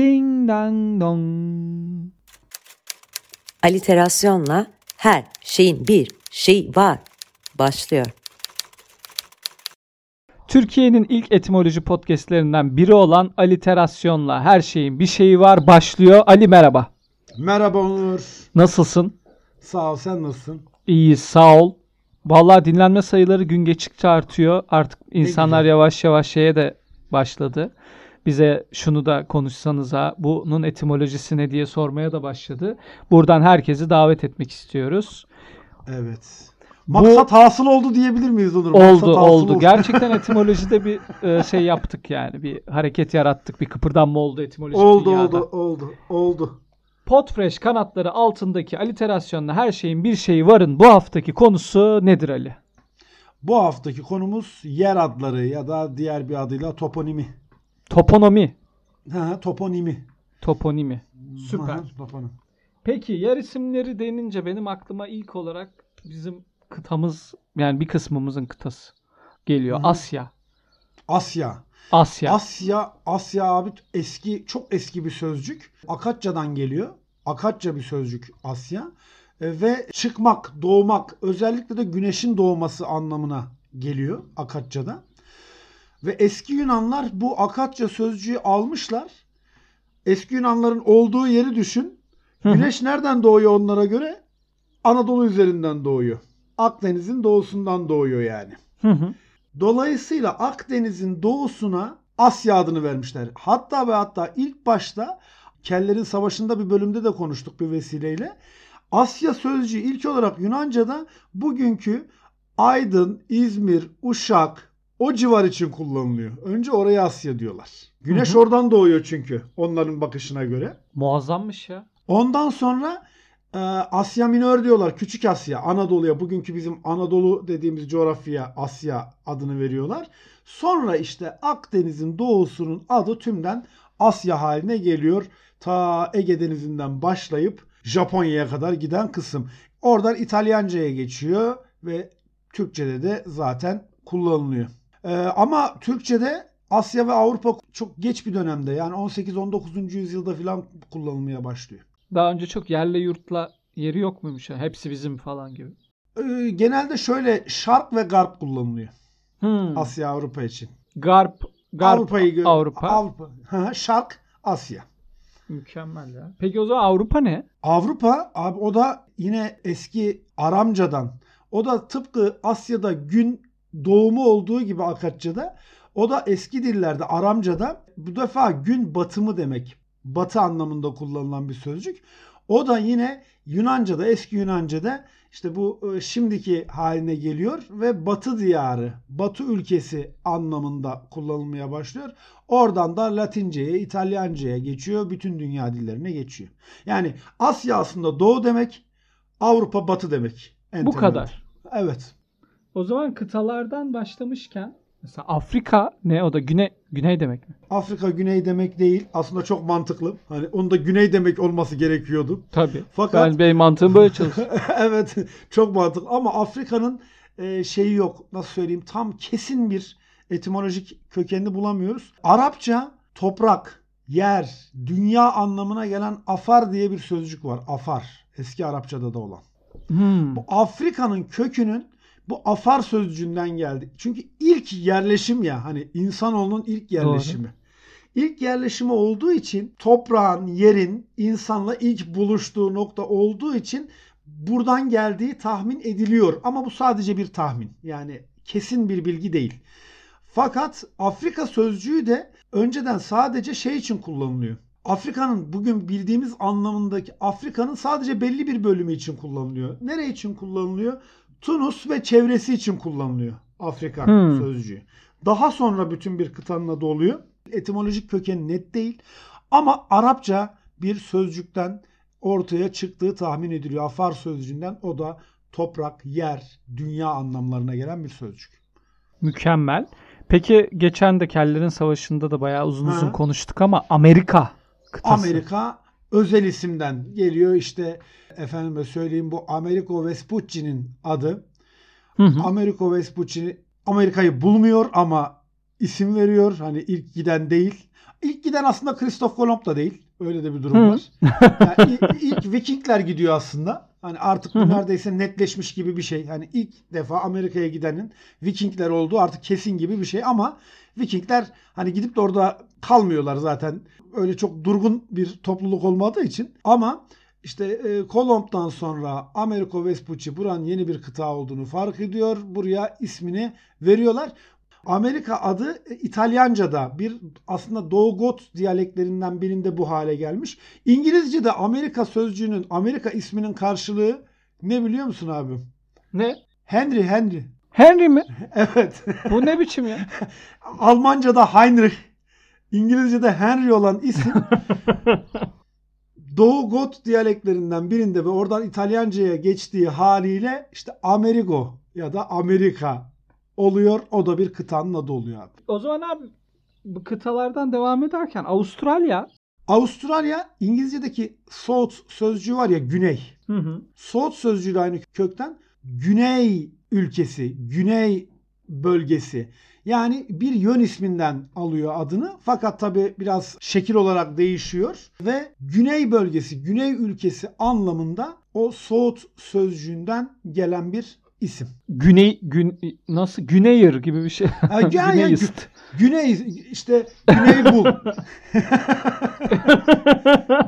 Ding dang dong. Aliterasyonla her şeyin bir şey var başlıyor. Türkiye'nin ilk etimoloji podcastlerinden biri olan Aliterasyonla her şeyin bir şeyi var başlıyor. Ali merhaba. Merhaba Onur. Nasılsın? Sağ ol sen nasılsın? İyiyiz sağ ol. Vallahi dinlenme sayıları gün geçtikçe artıyor. Artık insanlar yavaş yavaş şeye de başladı. Bize şunu da konuşsanız ha bunun etimolojisi ne diye sormaya da başladı. Buradan herkesi davet etmek istiyoruz. Evet. Maksat hasıl oldu diyebilir miyiz Onur? Maksat Oldu hasıl oldu. Gerçekten etimolojide bir e, şey yaptık yani. Bir hareket yarattık. Bir kıpırdanma oldu etimolojik oldu dünyada. oldu oldu oldu. Podfresh kanatları altındaki aliterasyonla her şeyin bir şeyi varın bu haftaki konusu nedir Ali? Bu haftaki konumuz yer adları ya da diğer bir adıyla toponimi. Toponomi. Ha, toponimi. Toponimi. Süper. Aha, toponim. Peki yer isimleri denince benim aklıma ilk olarak bizim kıtamız yani bir kısmımızın kıtası geliyor. Hı hı. Asya. Asya. Asya. Asya, Asya abi eski, çok eski bir sözcük. Akatçadan geliyor. Akatça bir sözcük Asya. E, ve çıkmak, doğmak, özellikle de güneşin doğması anlamına geliyor Akatça'da. Ve eski Yunanlar bu Akatça sözcüğü almışlar. Eski Yunanların olduğu yeri düşün. Güneş nereden doğuyor onlara göre? Anadolu üzerinden doğuyor. Akdeniz'in doğusundan doğuyor yani. Hı hı. Dolayısıyla Akdeniz'in doğusuna Asya adını vermişler. Hatta ve hatta ilk başta Kellerin Savaşı'nda bir bölümde de konuştuk bir vesileyle. Asya sözcüğü ilk olarak Yunanca'da bugünkü Aydın, İzmir, Uşak o civar için kullanılıyor. Önce oraya Asya diyorlar. Güneş Hı hı. oradan doğuyor çünkü onların bakışına göre. Muazzammış ya. Ondan sonra e, Asya Minör diyorlar. Küçük Asya. Anadolu'ya. Bugünkü bizim Anadolu dediğimiz coğrafyaya Asya adını veriyorlar. Sonra işte Akdeniz'in doğusunun adı tümden Asya haline geliyor. Ta Ege Denizi'nden başlayıp Japonya'ya kadar giden kısım. Oradan İtalyanca'ya geçiyor ve Türkçe'de de zaten kullanılıyor. E, ama Türkçe'de Asya ve Avrupa çok geç bir dönemde yani 18-19. yüzyılda falan kullanılmaya başlıyor. Daha önce çok yerle yurtla yeri yok muymuş? ya? Hepsi bizim falan gibi. Ee, genelde şöyle şark ve garp kullanılıyor Hmm. Asya Avrupa için. Garp, Garp Avrupa'yı gö- Avrupa. Avrupa. Şark Asya. Mükemmel ya. Peki o zaman Avrupa ne? Avrupa abi o da yine eski Aramcadan. O da tıpkı Asya'da gün doğumu olduğu gibi Akatça'da o da eski dillerde Aramca'da bu defa gün batımı demek. Batı anlamında kullanılan bir sözcük. O da yine Yunanca'da eski Yunanca'da işte bu e, şimdiki haline geliyor ve Batı diyarı, Batı ülkesi anlamında kullanılmaya başlıyor. Oradan da Latince'ye, İtalyanca'ya geçiyor, bütün dünya dillerine geçiyor. Yani Asya aslında doğu demek, Avrupa batı demek. En Bu temelde. kadar. Evet. O zaman kıtalardan başlamışken mesela Afrika ne o da güney güney demek mi? Afrika güney demek değil. Aslında çok mantıklı. Hani onda güney demek olması gerekiyordu. Tabii. Fakat Ben benim mantığım böyle çalışıyor. evet çok mantıklı ama Afrika'nın e, şeyi yok. Nasıl söyleyeyim? Tam kesin bir etimolojik kökenini bulamıyoruz. Arapça toprak, yer, dünya anlamına gelen afar diye bir sözcük var. Afar. Eski Arapçada da olan. Hmm. Bu Afrika'nın kökünün bu afar sözcüğünden geldi. Çünkü ilk yerleşim ya hani insanoğlunun ilk yerleşimi. İlk yerleşimi olduğu için toprağın, yerin insanla ilk buluştuğu nokta olduğu için buradan geldiği tahmin ediliyor. Ama bu sadece bir tahmin. Yani kesin bir bilgi değil. Fakat Afrika sözcüğü de önceden sadece şey için kullanılıyor. Afrika'nın bugün bildiğimiz anlamındaki Afrika'nın sadece belli bir bölümü için kullanılıyor. Nere için kullanılıyor? Tunus ve çevresi için kullanılıyor Afrika Hmm. sözcüğü. Daha sonra bütün bir kıtanın adı oluyor. Etimolojik kökeni net değil ama Arapça bir sözcükten ortaya çıktığı tahmin ediliyor. Afar sözcüğünden o da toprak, yer, dünya anlamlarına gelen bir sözcük. Mükemmel. Peki geçen de Kellerin Savaşı'nda da bayağı uzun Ha. uzun konuştuk ama Amerika kıtası. Amerika özel isimden geliyor. İşte efendime söyleyeyim bu Americo Vespucci'nin adı. Hı hı. Americo Vespucci Amerika'yı bulmuyor ama isim veriyor. Hani ilk giden değil. İlk giden aslında Kristof Kolomb da değil. Öyle de bir durum Hı. var. Yani ilk, ilk Vikingler gidiyor aslında. Hani artık bu neredeyse netleşmiş gibi bir şey. Hani ilk defa Amerika'ya gidenin Vikingler olduğu artık kesin gibi bir şey ama Vikingler hani gidip de orada kalmıyorlar zaten. Öyle çok durgun bir topluluk olmadığı için. Ama işte e, Kolomb'dan sonra Amerigo Vespucci buranın yeni bir kıta olduğunu fark ediyor. Buraya ismini veriyorlar. Amerika adı e, İtalyanca'da bir aslında Doğu Got diyaleklerinden birinde bu hale gelmiş. İngilizce'de Amerika sözcüğünün Amerika isminin karşılığı ne biliyor musun abi? Ne? Henry Henry. Henry mi? Evet. Bu ne biçim ya? Almanca'da Heinrich. İngilizce'de Henry olan isim Doğu Got diyaleklerinden birinde ve oradan İtalyanca'ya geçtiği haliyle işte Amerigo ya da Amerika oluyor. O da bir kıtanın adı oluyor abi. O zaman abi bu kıtalardan devam ederken Avustralya. Avustralya İngilizce'deki South sözcüğü var ya güney. Hı hı. South sözcüğüyle aynı kökten güney ülkesi, güney bölgesi. Yani bir yön isminden alıyor adını. Fakat tabi biraz şekil olarak değişiyor. Ve güney bölgesi, güney ülkesi anlamında o South sözcüğünden gelen bir isim. Güney gün nasıl Güneyir gibi bir şey. Ha, yani- Güneyist. Güney işte Güney bul.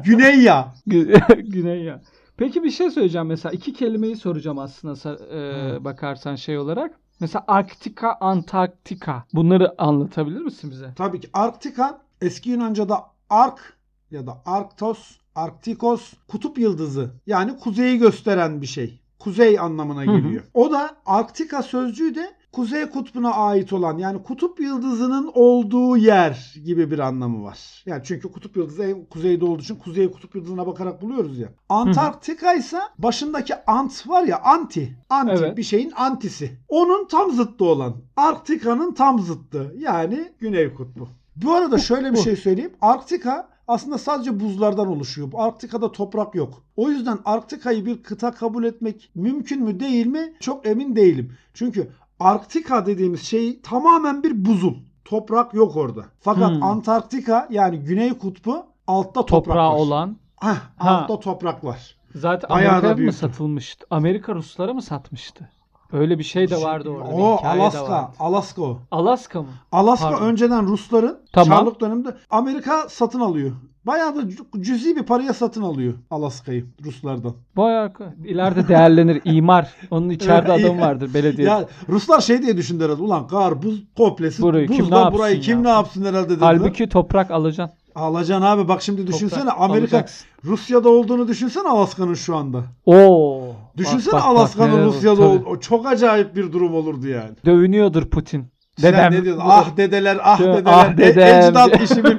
güney ya. Gü- Güney ya. Peki bir şey söyleyeceğim mesela iki kelimeyi soracağım aslında e, bakarsan şey olarak. Mesela Arktika, Antarktika. Bunları anlatabilir misin bize? Tabii ki Arktika eski Yunanca'da Ark ya da Arktos, Arktikos kutup yıldızı yani kuzeyi gösteren bir şey. Kuzey anlamına Hı hı. geliyor. O da Arktika sözcüğü de Kuzey kutbuna ait olan yani kutup yıldızının olduğu yer gibi bir anlamı var. Yani çünkü kutup yıldızı en kuzeyde olduğu için kuzey kutup yıldızına bakarak buluyoruz ya. Antarktika ise başındaki ant var ya anti. Anti Evet. bir şeyin antisi. Onun tam zıttı olan. Arktika'nın tam zıttı. Yani güney kutbu. Bu arada şöyle bir şey söyleyeyim. Arktika aslında sadece buzlardan oluşuyor. Arktika'da toprak yok. O yüzden Arktika'yı bir kıta kabul etmek mümkün mü değil mi? Çok emin değilim. Çünkü Arktika dediğimiz şey tamamen bir buzul. Toprak yok orada. Fakat Hmm. Antarktika yani Güney Kutbu altta toprak Toprağı var. olan. Heh, Ha. altta toprak var. Zaten Amerika'ya mı satılmıştı? Amerika Ruslara mı satmıştı? Öyle bir şey de vardı orada. bir O hikaye de Alaska. vardı. Alaska o. Alaska mı? Alaska Pardon. önceden Rusların Tamam. Çarlık döneminde Amerika satın alıyor. Bayağı da cü- cüzi bir paraya satın alıyor Alaska'yı Ruslardan. Bayağı ileride değerlenir. imar. Onun içeride Evet, adam iyi. vardır belediye. Ya Ruslar şey diye herhalde. Ulan kar, buz komplesi Burayı kim ne burayı yapsın kim ya? ne yapsın herhalde dediler. Halbuki toprak alacaksın. Alacaksın abi bak şimdi düşünsene Toprak Amerika alacaksın. Rusya'da olduğunu düşünsene Alaska'nın şu anda. Oo. Düşünsene Bak, bak, bak, Alaska'nın Rusya'da olur. ol- o çok acayip bir durum olurdu yani. Dövünüyordur Putin. Sen Dedem. ne diyorsun? Ah dedeler, ah Şey, dedeler. ah E- dedem. ecdat işimin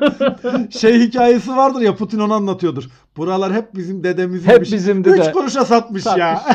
şey hikayesi vardır ya Putin onu anlatıyordur. Buralar hep bizim dedemizin. Hep bizim dede. Üç kuruşa satmış, ya.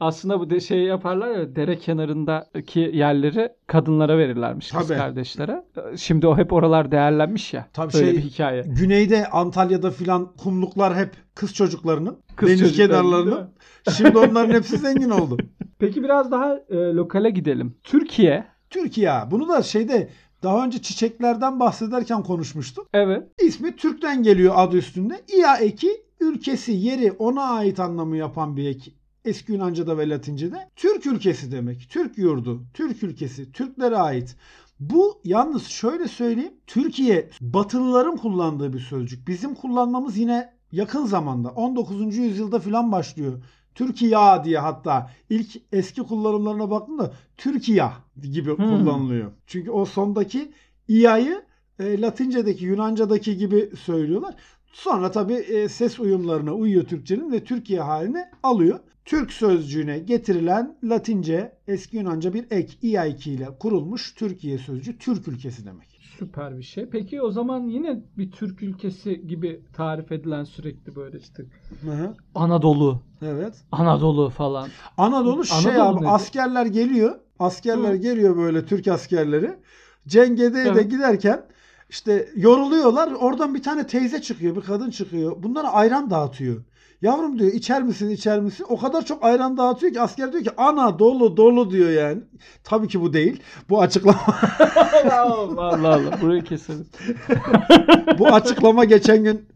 Aslında bu de şey yaparlar ya dere kenarındaki yerleri kadınlara verirlermiş kız Tabii. kardeşlere. Şimdi o hep oralar değerlenmiş ya. Tabii Öyle şey- bir hikaye. Güneyde Antalya'da filan kumluklar hep kız çocuklarının. Kız deniz çocuklarının, kenarlarının. Şimdi onların hepsi zengin oldu. Peki biraz daha e, lokale gidelim. Türkiye. Türkiye. Bunu da şeyde daha önce çiçeklerden bahsederken konuşmuştuk. Evet. İsmi Türk'ten geliyor adı üstünde. İya eki ülkesi, yeri ona ait anlamı yapan bir ek. Eski Yunanca'da ve Latince'de. Türk ülkesi demek. Türk yurdu, Türk ülkesi, Türklere ait. Bu yalnız şöyle söyleyeyim. Türkiye Batılıların kullandığı bir sözcük. Bizim kullanmamız yine yakın zamanda. 19. yüzyılda falan başlıyor. Türkiye diye hatta ilk eski kullanımlarına baktım da Türkiye gibi kullanılıyor. Çünkü o sondaki i'yı e, Latince'deki, Yunanca'daki gibi söylüyorlar. Sonra tabii e, ses uyumlarına uyuyor Türkçenin ve Türkiye haline alıyor. Türk sözcüğüne getirilen Latince, eski Yunanca bir ek i ile kurulmuş Türkiye sözcüğü Türk ülkesi demek. Süper bir şey. Peki o zaman yine bir Türk ülkesi gibi tarif edilen sürekli böyle işte Hı hı. Anadolu, Evet. Anadolu falan. Anadolu şey Anadolu abi nedir? askerler geliyor. Askerler Hı. geliyor böyle Türk askerleri. Cengede'ye de Evet. giderken işte yoruluyorlar. Oradan bir tane teyze çıkıyor, bir kadın çıkıyor. Bunlara ayran dağıtıyor. Yavrum diyor içer misin içer misin? O kadar çok ayran dağıtıyor ki asker diyor ki ana dolu dolu diyor yani. Tabii ki bu değil. Bu açıklama Allah Allah. Burayı keselim. bu açıklama geçen gün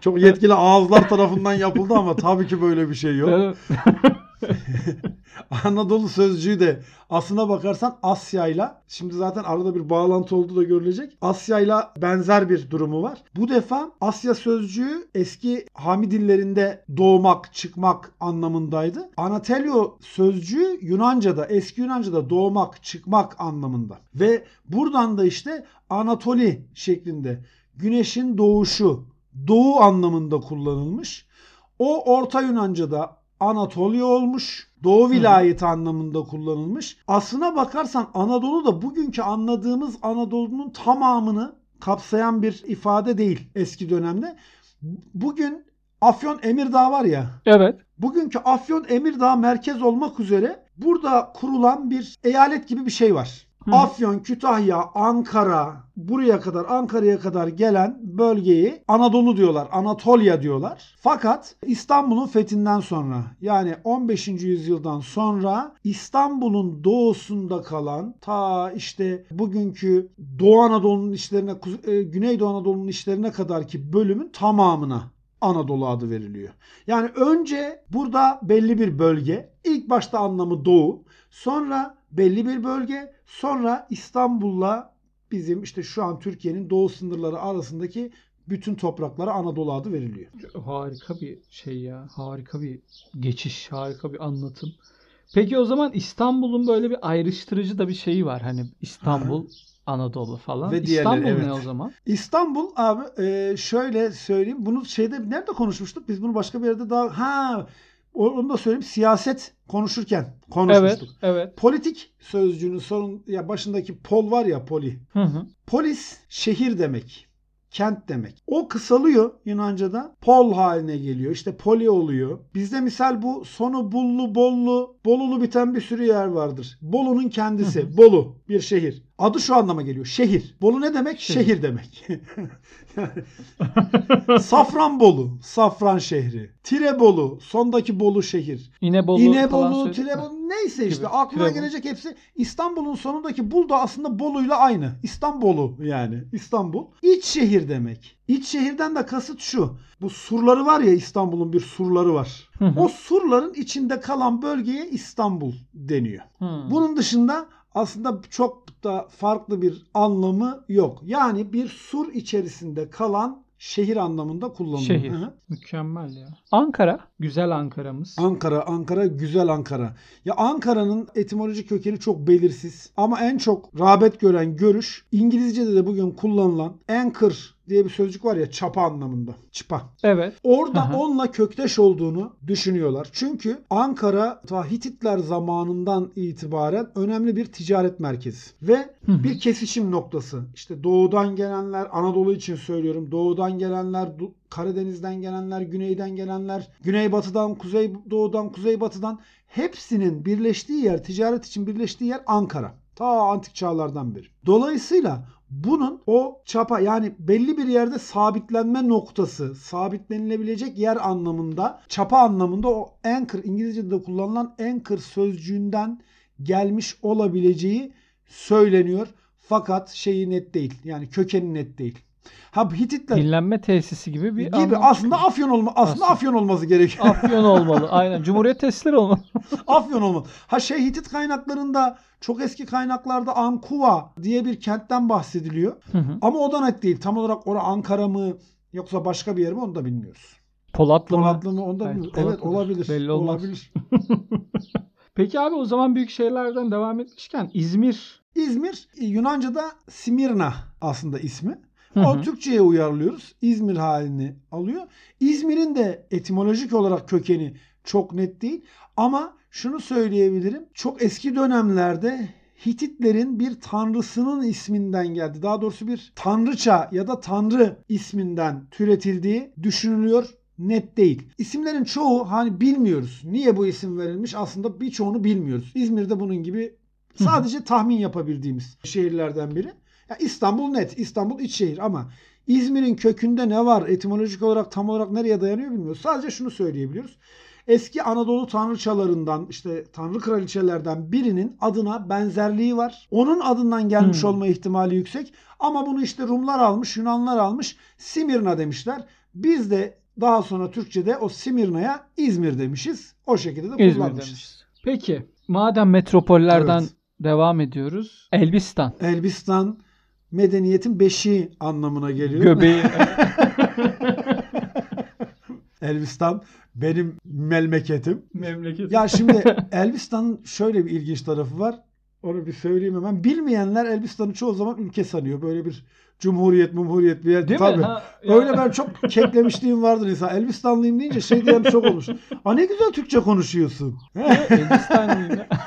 çok yetkili ağızlar tarafından yapıldı ama tabii ki böyle bir şey yok. Anadolu sözcüğü de aslına bakarsan Asya'yla şimdi zaten arada bir bağlantı olduğu da görülecek. Asya'yla benzer bir durumu var. Bu defa Asya sözcüğü eski Hami dillerinde doğmak, çıkmak anlamındaydı. Anatelio sözcüğü Yunanca'da, eski Yunanca'da doğmak, çıkmak anlamında. Ve buradan da işte Anatoli şeklinde güneşin doğuşu, doğu anlamında kullanılmış. O Orta Yunanca'da Anatolia olmuş. Doğu vilayeti anlamında kullanılmış. Aslına bakarsan Anadolu da bugünkü anladığımız Anadolu'nun tamamını kapsayan bir ifade değil eski dönemde. Bugün Afyon Emirdağ var ya. Evet. Bugünkü Afyon Emirdağ merkez olmak üzere burada kurulan bir eyalet gibi bir şey var. Hı. Afyon, Kütahya, Ankara, buraya kadar Ankara'ya kadar gelen bölgeyi Anadolu diyorlar, Anatolia diyorlar. Fakat İstanbul'un fethinden sonra yani 15. yüzyıldan sonra İstanbul'un doğusunda kalan ta işte bugünkü Doğu Anadolu'nun işlerine, e, Güneydoğu Anadolu'nun işlerine kadar ki bölümün tamamına Anadolu adı veriliyor. Yani önce burada belli bir bölge, ilk başta anlamı Doğu, sonra belli bir bölge, sonra İstanbul'la bizim işte şu an Türkiye'nin doğu sınırları arasındaki bütün topraklara Anadolu adı veriliyor. Harika bir şey ya. Harika bir geçiş, harika bir anlatım. Peki o zaman İstanbul'un böyle bir ayrıştırıcı da bir şeyi var. Hani İstanbul, Anadolu falan. Ve diğerleri, İstanbul evet. ne o zaman? İstanbul abi e, şöyle söyleyeyim. Bunu şeyde nerede konuşmuştuk? Biz bunu başka bir yerde daha ha onu da söyleyeyim. Siyaset konuşurken konuşmuştuk. Evet, evet. Politik sözcüğünün sonun ya başındaki pol var ya poli. Hı hı. Polis şehir demek. Kent demek. O kısalıyor Yunanca'da. Pol haline geliyor. İşte poli oluyor. Bizde misal bu sonu bullu bollu bolulu biten bir sürü yer vardır. Bolu'nun kendisi. Bolu bir şehir. Adı şu anlama geliyor. Şehir. Bolu ne demek? Şehir. Şehir, demek. Safranbolu. Safran şehri. Tirebolu. Sondaki Bolu şehir. İnebolu, İnebolu, Tirebolu neyse işte Gibi. aklına Tirebolu. gelecek hepsi. İstanbul'un sonundaki Bul da aslında Bolu'yla aynı. İstanbul'u yani. İstanbul. İç şehir demek. İç şehirden de kasıt şu. Bu surları var ya İstanbul'un bir surları var. Hı hı. O surların içinde kalan bölgeye İstanbul deniyor. Hı. Bunun dışında aslında çok da farklı bir anlamı yok. Yani bir sur içerisinde kalan şehir anlamında kullanılıyor. Şehir. Hı hı. Mükemmel ya. Ankara, güzel Ankara'mız. Ankara, Ankara güzel Ankara. Ya Ankara'nın etimolojik kökeni çok belirsiz ama en çok rağbet gören görüş İngilizce'de de bugün kullanılan anchor diye bir sözcük var ya çapa anlamında. Çıpa. Evet. Orada Aha. onunla kökteş olduğunu düşünüyorlar. Çünkü Ankara ta Hititler zamanından itibaren önemli bir ticaret merkezi ve Hı hı. bir kesişim noktası. İşte doğudan gelenler, Anadolu için söylüyorum. Doğudan gelenler, Karadeniz'den gelenler, güneyden gelenler, güneybatıdan, kuzeydoğudan, kuzeybatıdan hepsinin birleştiği yer, ticaret için birleştiği yer Ankara. Ta antik çağlardan beri. Dolayısıyla bunun o çapa yani belli bir yerde sabitlenme noktası, sabitlenilebilecek yer anlamında, çapa anlamında o anchor İngilizce'de kullanılan anchor sözcüğünden gelmiş olabileceği söyleniyor. Fakat şeyi net değil. Yani kökeni net değil. Ha Hititler Dinlenme tesisi gibi bir gibi aslında çıkıyor. Afyon olma aslında Aslında. Afyon olması gerekiyor. Afyon olmalı. Aynen. Cumhuriyet tesisleri olmalı. Afyon olmalı. Ha şey Hitit kaynaklarında çok eski kaynaklarda Ankuva diye bir kentten bahsediliyor. Hı hı. Ama o da net değil. Tam olarak orası Ankara mı yoksa başka bir yer mi onu da bilmiyoruz. Polatlı, mı? Polatlı mı onu da Belki bilmiyoruz. Evet olabilir. Belli olmaz. Olabilir. Peki abi o zaman büyük şehirlerden devam etmişken İzmir. İzmir Yunanca'da Simirna aslında ismi. Hı O hı. Türkçe'ye uyarlıyoruz. İzmir halini alıyor. İzmir'in de etimolojik olarak kökeni çok net değil. Ama şunu söyleyebilirim. Çok eski dönemlerde Hititlerin bir tanrısının isminden geldi. Daha doğrusu bir tanrıça ya da tanrı isminden türetildiği düşünülüyor. Net değil. İsimlerin çoğu hani bilmiyoruz. Niye bu isim verilmiş? Aslında birçoğunu bilmiyoruz. İzmir'de bunun gibi sadece tahmin yapabildiğimiz şehirlerden biri. Ya İstanbul net. İstanbul iç şehir ama İzmir'in kökünde ne var? Etimolojik olarak tam olarak nereye dayanıyor bilmiyoruz. Sadece şunu söyleyebiliyoruz. Eski Anadolu tanrıçalarından işte tanrı kraliçelerden birinin adına benzerliği var. Onun adından gelmiş Hmm. olma ihtimali yüksek. Ama bunu işte Rumlar almış, Yunanlar almış. Simirna demişler. Biz de daha sonra Türkçe'de o Simirna'ya İzmir demişiz. O şekilde de İzmir kullanmışız. demişiz. Peki madem metropollerden Evet. devam ediyoruz. Elbistan. Elbistan medeniyetin beşiği anlamına geliyor. Göbeği. Elbistan benim memleketim. Memleket. Ya şimdi Elbistan'ın şöyle bir ilginç tarafı var. Onu bir söyleyeyim hemen. Bilmeyenler Elbistan'ı çoğu zaman ülke sanıyor. Böyle bir cumhuriyet, mumhuriyet bir yer. Değil Tabii. mi? Ha, ya- Öyle ben çok keklemişliğim vardır insan. Elbistanlıyım deyince şey diyen çok olmuş. Aa ne güzel Türkçe konuşuyorsun. Elbistanlıyım ya.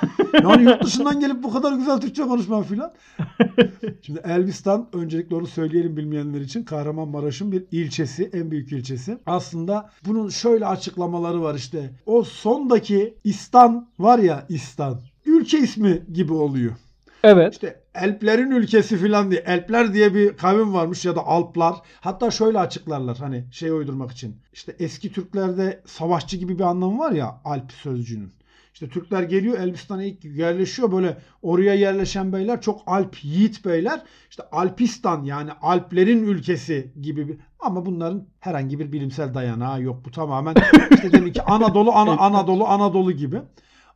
Yani yurt dışından gelip bu kadar güzel Türkçe konuşmam filan. Şimdi Elbistan öncelikle onu söyleyelim bilmeyenler için Kahramanmaraş'ın bir ilçesi, en büyük ilçesi. Aslında bunun şöyle açıklamaları var işte. O sondaki İstan var ya İstan. Ülke ismi gibi oluyor. Evet. İşte Elplerin ülkesi filan diye. Elpler diye bir kavim varmış ya da Alplar. Hatta şöyle açıklarlar hani şey uydurmak için. İşte eski Türklerde savaşçı gibi bir anlamı var ya Alp sözcüğünün. İşte Türkler geliyor Elbistan'a ilk yerleşiyor böyle oraya yerleşen beyler çok Alp yiğit beyler. İşte Alpistan yani Alplerin ülkesi gibi bir ama bunların herhangi bir bilimsel dayanağı yok. Bu tamamen işte demek ki Anadolu Ana, Anadolu Anadolu gibi.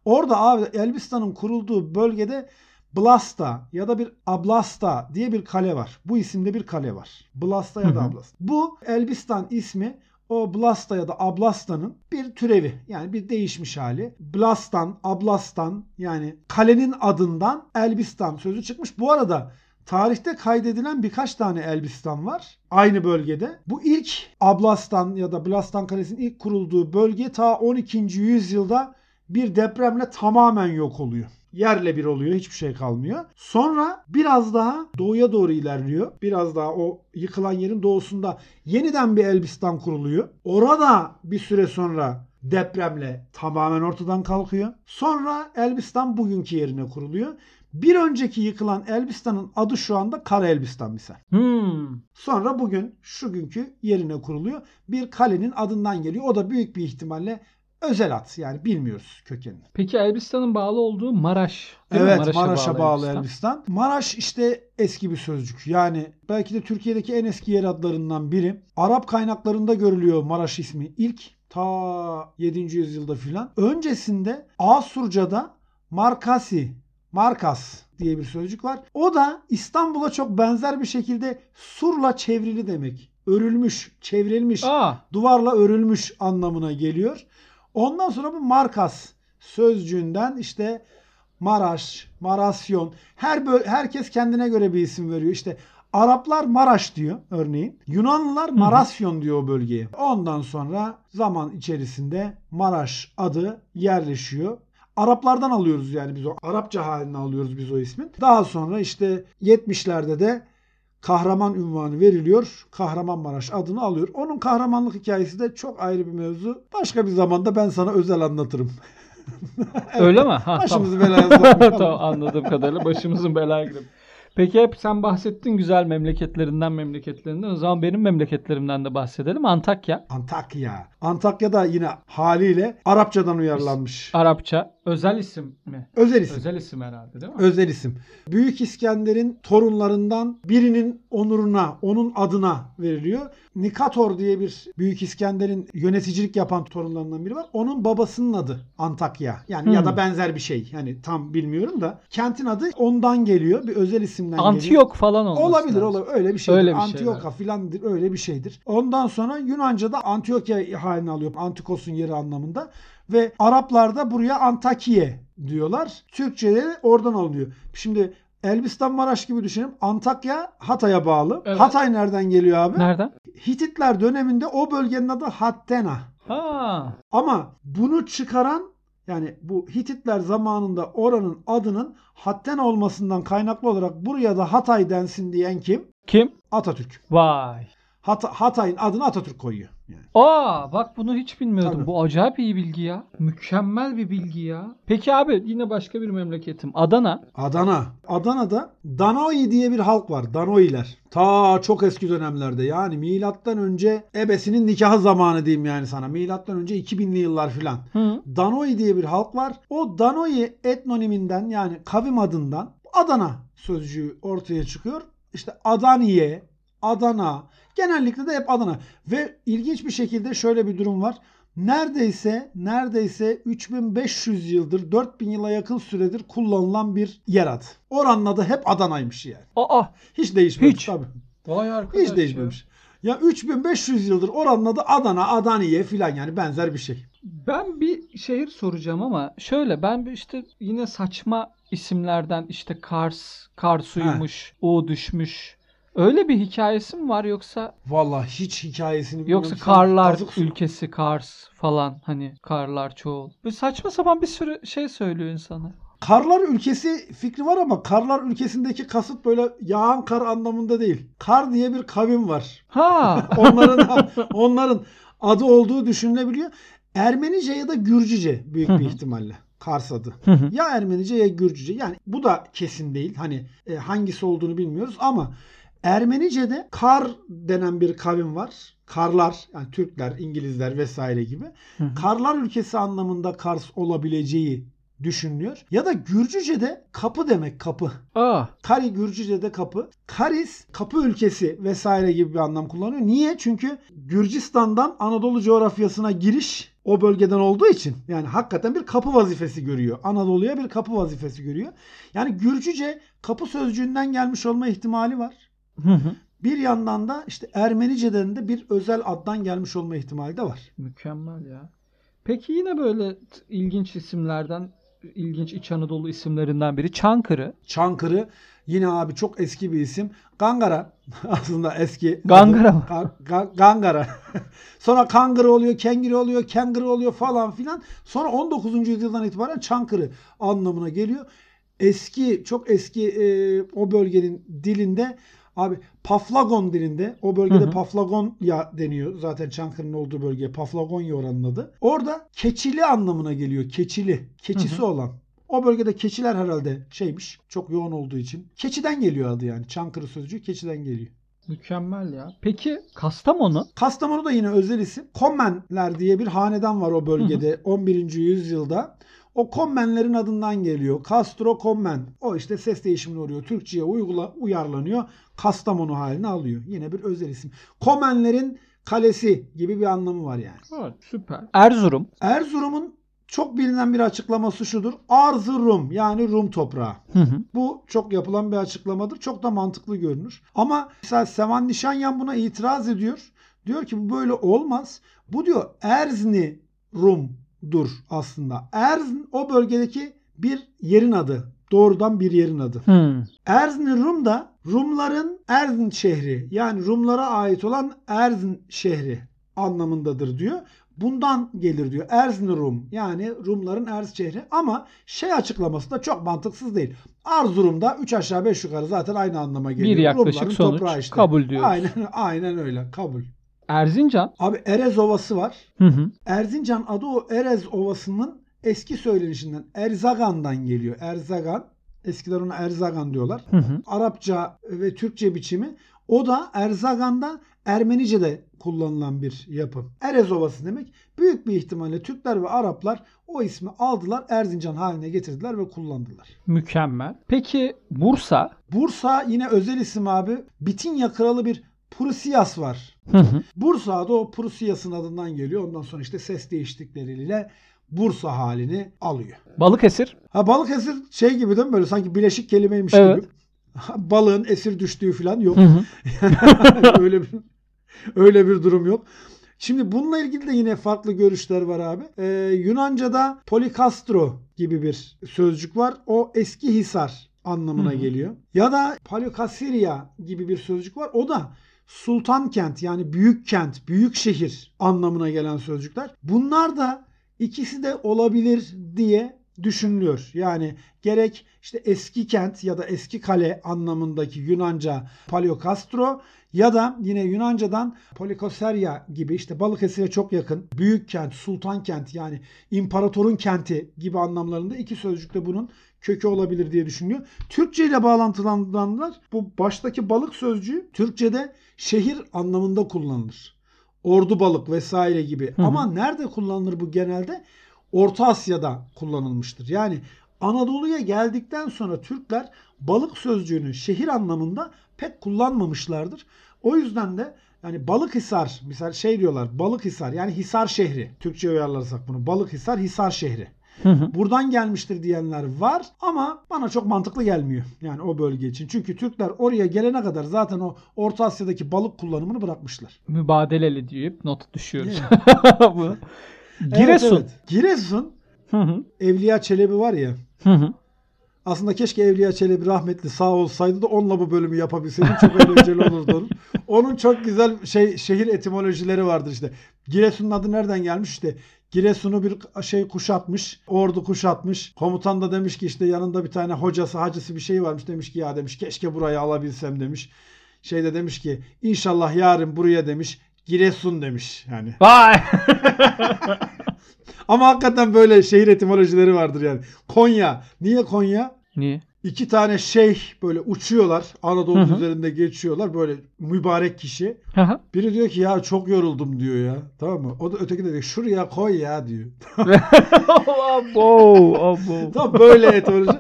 Orada abi Elbistan'ın kurulduğu bölgede Blasta ya da bir Ablasta diye bir kale var. Bu isimde bir kale var. Blasta ya da. Ablasta. Bu Elbistan ismi o Blasta ya da Ablasta'nın bir türevi. Yani bir değişmiş hali. Blastan, Ablastan yani kalenin adından Elbistan sözü çıkmış. Bu arada tarihte kaydedilen birkaç tane Elbistan var. Aynı bölgede. Bu ilk Ablastan ya da Blastan Kalesi'nin ilk kurulduğu bölge ta 12. yüzyılda bir depremle tamamen yok oluyor. Yerle bir oluyor. Hiçbir şey kalmıyor. Sonra biraz daha doğuya doğru ilerliyor. Biraz daha o yıkılan yerin doğusunda yeniden bir Elbistan kuruluyor. Orada bir süre sonra depremle tamamen ortadan kalkıyor. Sonra Elbistan bugünkü yerine kuruluyor. Bir önceki yıkılan Elbistan'ın adı şu anda Kara Elbistan misal. Hmm. Sonra bugün şu günkü yerine kuruluyor. Bir kalenin adından geliyor. O da büyük bir ihtimalle özel ad. Yani bilmiyoruz kökenini. Peki Elbistan'ın bağlı olduğu Maraş. Evet Maraş'a, bağlı, Elbistan. Elbistan. Maraş işte eski bir sözcük. Yani belki de Türkiye'deki en eski yer adlarından biri. Arap kaynaklarında görülüyor Maraş ismi. İlk ta 7. yüzyılda filan. Öncesinde Asurca'da Markasi, Markas diye bir sözcük var. O da İstanbul'a çok benzer bir şekilde surla çevrili demek. Örülmüş, çevrilmiş Aa, duvarla örülmüş anlamına geliyor. Ondan sonra bu Markas sözcüğünden işte Maraş, Marasyon her böl- herkes kendine göre bir isim veriyor. İşte Araplar Maraş diyor örneğin. Yunanlılar Marasyon diyor o bölgeye. Ondan sonra zaman içerisinde Maraş adı yerleşiyor. Araplardan alıyoruz yani biz o Arapça halini alıyoruz biz o ismin. Daha sonra işte 70'lerde de kahraman ünvanı veriliyor. Kahramanmaraş adını alıyor. Onun kahramanlık hikayesi de çok ayrı bir mevzu. Başka bir zamanda ben sana özel anlatırım. öyle mi? Ha, tamam. Başımızı belaya sokmayalım. tamam anladığım kadarıyla başımızın belaya girip. Peki hep sen bahsettin güzel memleketlerinden memleketlerinden. O zaman benim memleketlerimden de bahsedelim. Antakya. Antakya. Antakya da yine haliyle Arapçadan uyarlanmış. Arapça. Özel isim mi? Özel isim. Özel isim herhalde değil mi? Özel isim. Büyük İskender'in torunlarından birinin onuruna, onun adına veriliyor. Nikator diye bir Büyük İskender'in yöneticilik yapan torunlarından biri var. Onun babasının adı Antakya. Yani ya Hmm. da benzer bir şey. Yani tam bilmiyorum da. Kentin adı ondan geliyor. Bir özel isimden geliyor. Antiyok falan olması Olabilir, lazım. olabilir. Öyle bir şeydir. Öyle bir Antioka şeyler. filandır. Öyle bir şeydir. Ondan sonra Yunanca'da Antiokia halini alıyor. Antikos'un yeri anlamında. Ve Araplar da buraya Antakiye diyorlar. Türkçe'de de oradan alınıyor. Şimdi Elbistan Maraş gibi düşünelim. Antakya Hatay'a bağlı. Evet. Hatay nereden geliyor abi? Nereden? Hititler döneminde o bölgenin adı Hattena. Ha. Ama bunu çıkaran yani bu Hititler zamanında oranın adının Hattena olmasından kaynaklı olarak buraya da Hatay densin diyen kim? Kim? Atatürk. Vay. Hat- Hatay'ın adını Atatürk koyuyor. Yani. Aa bak bunu hiç bilmiyordum. Tabii. Bu acayip iyi bilgi ya. Mükemmel bir bilgi ya. Peki abi yine başka bir memleketim. Adana. Adana. Adana'da Danoi diye bir halk var. Danoiler. Ta çok eski dönemlerde yani milattan önce ebesinin nikahı zamanı diyeyim yani sana. Milattan önce 2000'li yıllar filan. Danoi diye bir halk var. O Danoi etnoniminden yani kavim adından Adana sözcüğü ortaya çıkıyor. İşte Adaniye, Adana, genellikle de hep Adana. Ve ilginç bir şekilde şöyle bir durum var. Neredeyse neredeyse 3500 yıldır 4000 yıla yakın süredir kullanılan bir yer adı. Oranın adı hep Adana'ymış yani. Aa Hiç değişmemiş Hiç. tabii. vay arkadaş. Hiç değişmemiş. Ya 3500 yıldır oranın adı Adana, Adaniye filan yani benzer bir şey. Ben bir şehir soracağım ama şöyle ben bir işte yine saçma isimlerden işte Kars, Karsuymuş, U düşmüş. Öyle bir hikayesi mi var yoksa Vallahi hiç hikayesini bilmiyorum. yoksa Karlar ülkesi Kars falan hani Karlar çoğul. Bu saçma sapan bir sürü şey söylüyor insana. Karlar ülkesi fikri var ama Karlar ülkesindeki kasıt böyle yağan kar anlamında değil. Kar diye bir kavim var. Ha. Onların onların adı olduğu düşünülebiliyor. Ermenice ya da Gürcüce büyük bir ihtimalle Kars adı. Hı hı. Ya Ermenice ya Gürcüce. Yani bu da kesin değil. Hani e, hangisi olduğunu bilmiyoruz ama Ermenice'de Kar denen bir kavim var. Karlar yani Türkler, İngilizler vesaire gibi. Hı hı. Karlar ülkesi anlamında Kars olabileceği düşünülüyor. Ya da Gürcüce'de kapı demek kapı. Aa. Kari Gürcüce'de kapı. Karis kapı ülkesi vesaire gibi bir anlam kullanıyor. Niye? Çünkü Gürcistan'dan Anadolu coğrafyasına giriş o bölgeden olduğu için yani hakikaten bir kapı vazifesi görüyor. Anadolu'ya bir kapı vazifesi görüyor. Yani Gürcüce kapı sözcüğünden gelmiş olma ihtimali var. Hı hı. Bir yandan da işte Ermenice'den de bir özel addan gelmiş olma ihtimali de var. Mükemmel ya. Peki yine böyle ilginç isimlerden ilginç İç Anadolu isimlerinden biri Çankırı. Çankırı yine abi çok eski bir isim. Gangara aslında eski. Gangara mı? Ga- Ga- Gangara. Sonra Kangırı oluyor, Kengiri oluyor, Kengiri oluyor falan filan. Sonra 19. yüzyıldan itibaren Çankırı anlamına geliyor. Eski, çok eski e, o bölgenin dilinde abi Paflagon dilinde o bölgede Hı hı. Paflagonya deniyor. Zaten Çankırı'nın olduğu bölgeye Paflagonya oranın adı. Orada keçili anlamına geliyor. Keçili. Keçisi Hı hı. olan. O bölgede keçiler herhalde şeymiş. Çok yoğun olduğu için. Keçiden geliyor adı yani. Çankırı sözcüğü keçiden geliyor. Mükemmel ya. Peki Kastamonu? Kastamonu da yine özel isim. Kommenler diye bir hanedan var o bölgede 11. yüzyılda. O Kommenlerin adından geliyor. Castro Kommen. O işte ses değişimine uğruyor. Türkçe'ye uygula, uyarlanıyor. Kastamonu halini alıyor. Yine bir özel isim. Kommenlerin kalesi gibi bir anlamı var yani. Evet, süper. Erzurum. Erzurum'un çok bilinen bir açıklaması şudur. Arzurum yani Rum toprağı. Hı hı. Bu çok yapılan bir açıklamadır. Çok da mantıklı görünür. Ama mesela Sevan Nişanyan buna itiraz ediyor. Diyor ki bu böyle olmaz. Bu diyor Erzni Rum'dur aslında. Erzn o bölgedeki bir yerin adı. Doğrudan bir yerin adı. Hı. Erzn Rum da Rumların Erzn şehri yani Rumlara ait olan Erzn şehri anlamındadır diyor. Bundan gelir diyor. Erzn Rum yani Rumların Erz şehri ama şey açıklaması da çok mantıksız değil. Arzurum'da 3 aşağı 5 yukarı zaten aynı anlama geliyor. Bir yaklaşık Rumların sonuç. işte. Kabul diyoruz. Aynen, aynen öyle kabul. Erzincan. Abi Erez Ovası var. Hı hı. Erzincan adı o Erez Ovası'nın eski söylenişinden Erzagan'dan geliyor. Erzagan. Eskiden ona Erzagan diyorlar. Hı hı. Arapça ve Türkçe biçimi. O da Erzagan'da Ermenice'de kullanılan bir yapı. Erez Ovası demek. Büyük bir ihtimalle Türkler ve Araplar o ismi aldılar, Erzincan haline getirdiler ve kullandılar. Mükemmel. Peki Bursa. Bursa yine özel isim abi. Bitinya kralı bir Prusiyas var. Hı hı. Bursa da o Prusiyas'ın adından geliyor. Ondan sonra işte ses değiştikleriyle Bursa halini alıyor. Balıkesir. Ha Balıkesir şey gibi değil mi böyle sanki bileşik kelimeymiş Evet. gibi. Balığın esir düştüğü falan yok. Hı hı. öyle bir öyle bir durum yok. Şimdi bununla ilgili de yine farklı görüşler var abi. Ee, Yunanca'da polikastro gibi bir sözcük var. O eski hisar anlamına Hı hı. geliyor. Ya da palokasiria gibi bir sözcük var. O da sultan kent yani büyük kent, büyük şehir anlamına gelen sözcükler. Bunlar da ikisi de olabilir diye düşünülüyor. Yani gerek işte eski kent ya da eski kale anlamındaki Yunanca Paleokastro ya da yine Yunanca'dan Polikoseria gibi işte Balıkesir'e çok yakın büyük kent, sultan kent yani imparatorun kenti gibi anlamlarında iki sözcük de bunun kökü olabilir diye düşünülüyor. Türkçe ile bağlantılandıranlar bu baştaki balık sözcüğü Türkçe'de şehir anlamında kullanılır. Ordu balık vesaire gibi. hı. Ama nerede kullanılır bu genelde? Orta Asya'da kullanılmıştır. Yani Anadolu'ya geldikten sonra Türkler balık sözcüğünü şehir anlamında pek kullanmamışlardır. O yüzden de yani Balıkhisar misal şey diyorlar Balıkhisar yani Hisar şehri. Türkçe uyarlarsak bunu Balıkhisar Hisar şehri. Hı hı. Buradan gelmiştir diyenler var ama bana çok mantıklı gelmiyor. Yani o bölge için. Çünkü Türkler oraya gelene kadar zaten o Orta Asya'daki balık kullanımını bırakmışlar. Mübadeleli deyip not düşüyoruz. Giresun. Evet, evet. Giresun Hı hı. Evliya Çelebi var ya. Hı hı. Aslında keşke Evliya Çelebi rahmetli sağ olsaydı da onunla bu bölümü yapabilseydim çok eğlenceli olurdu onun. Onun çok güzel şey şehir etimolojileri vardır işte. Giresun'un adı nereden gelmiş işte. Giresun'u bir şey kuşatmış. Ordu kuşatmış. Komutan da demiş ki işte yanında bir tane hocası hacısı bir şey varmış. Demiş ki ya demiş keşke burayı alabilsem demiş. Şey de demiş ki inşallah yarın buraya demiş. Giresun demiş yani. Vay. Ama hakikaten böyle şehir etimolojileri vardır yani. Konya. Niye Konya? Niye? İki tane şeyh böyle uçuyorlar. Anadolu üzerinde geçiyorlar. Böyle mübarek kişi. Hı hı. Biri diyor ki ya çok yoruldum diyor ya. Tamam mı? O da öteki de diyor şuraya koy ya diyor. abo, abo. Tam böyle etimoloji.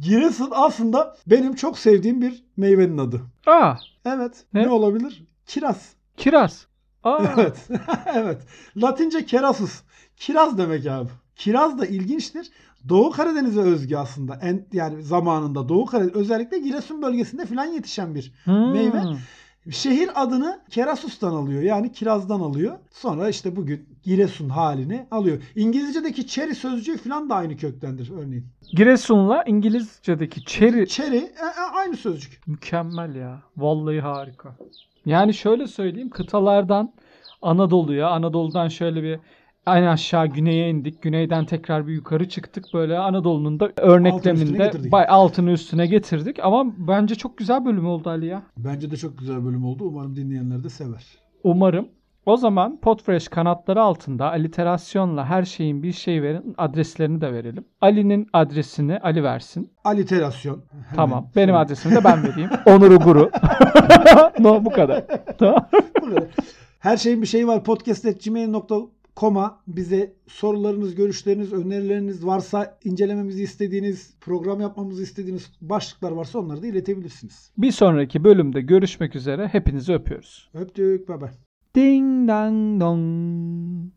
Giresun aslında benim çok sevdiğim bir meyvenin adı. Aa, Evet. Ne, Ne? olabilir? Kiraz. kiraz. Aa, Evet. evet. Latince kerasus. Kiraz demek abi. Kiraz da ilginçtir. Doğu Karadeniz'e özgü aslında. En, yani zamanında Doğu Karadeniz özellikle Giresun bölgesinde filan yetişen bir Hmm. meyve. Şehir adını Kerasus'tan alıyor. Yani kirazdan alıyor. Sonra işte bugün Giresun halini alıyor. İngilizce'deki cherry sözcüğü filan da aynı köktendir örneğin. Giresun'la İngilizce'deki cherry Cherry e, e, aynı sözcük. mükemmel ya. Vallahi harika. Yani şöyle söyleyeyim kıtalardan Anadolu'ya, Anadolu'dan şöyle bir en aşağı güneye indik. Güneyden tekrar bir yukarı çıktık. Böyle Anadolu'nun da örnekleminde getirdik. bay altını üstüne getirdik. Ama bence çok güzel bölüm oldu Ali ya. Bence de çok güzel bölüm oldu. Umarım dinleyenler de sever. Umarım. O zaman Podfresh kanatları altında aliterasyonla her şeyin bir şey verin adreslerini de verelim. Ali'nin adresini Ali versin. Aliterasyon. Hemen Tamam. Benim söyle. adresimi de ben vereyim. Onur Uguru. no bu kadar. Tamam. Bu kadar. Her şeyin bir şeyi var. Podcast.gmail.com'a bize sorularınız, görüşleriniz, önerileriniz varsa incelememizi istediğiniz, program yapmamızı istediğiniz başlıklar varsa onları da iletebilirsiniz. Bir sonraki bölümde görüşmek üzere. Hepinizi öpüyoruz. Öptük. Bay bay. Ding dang dong.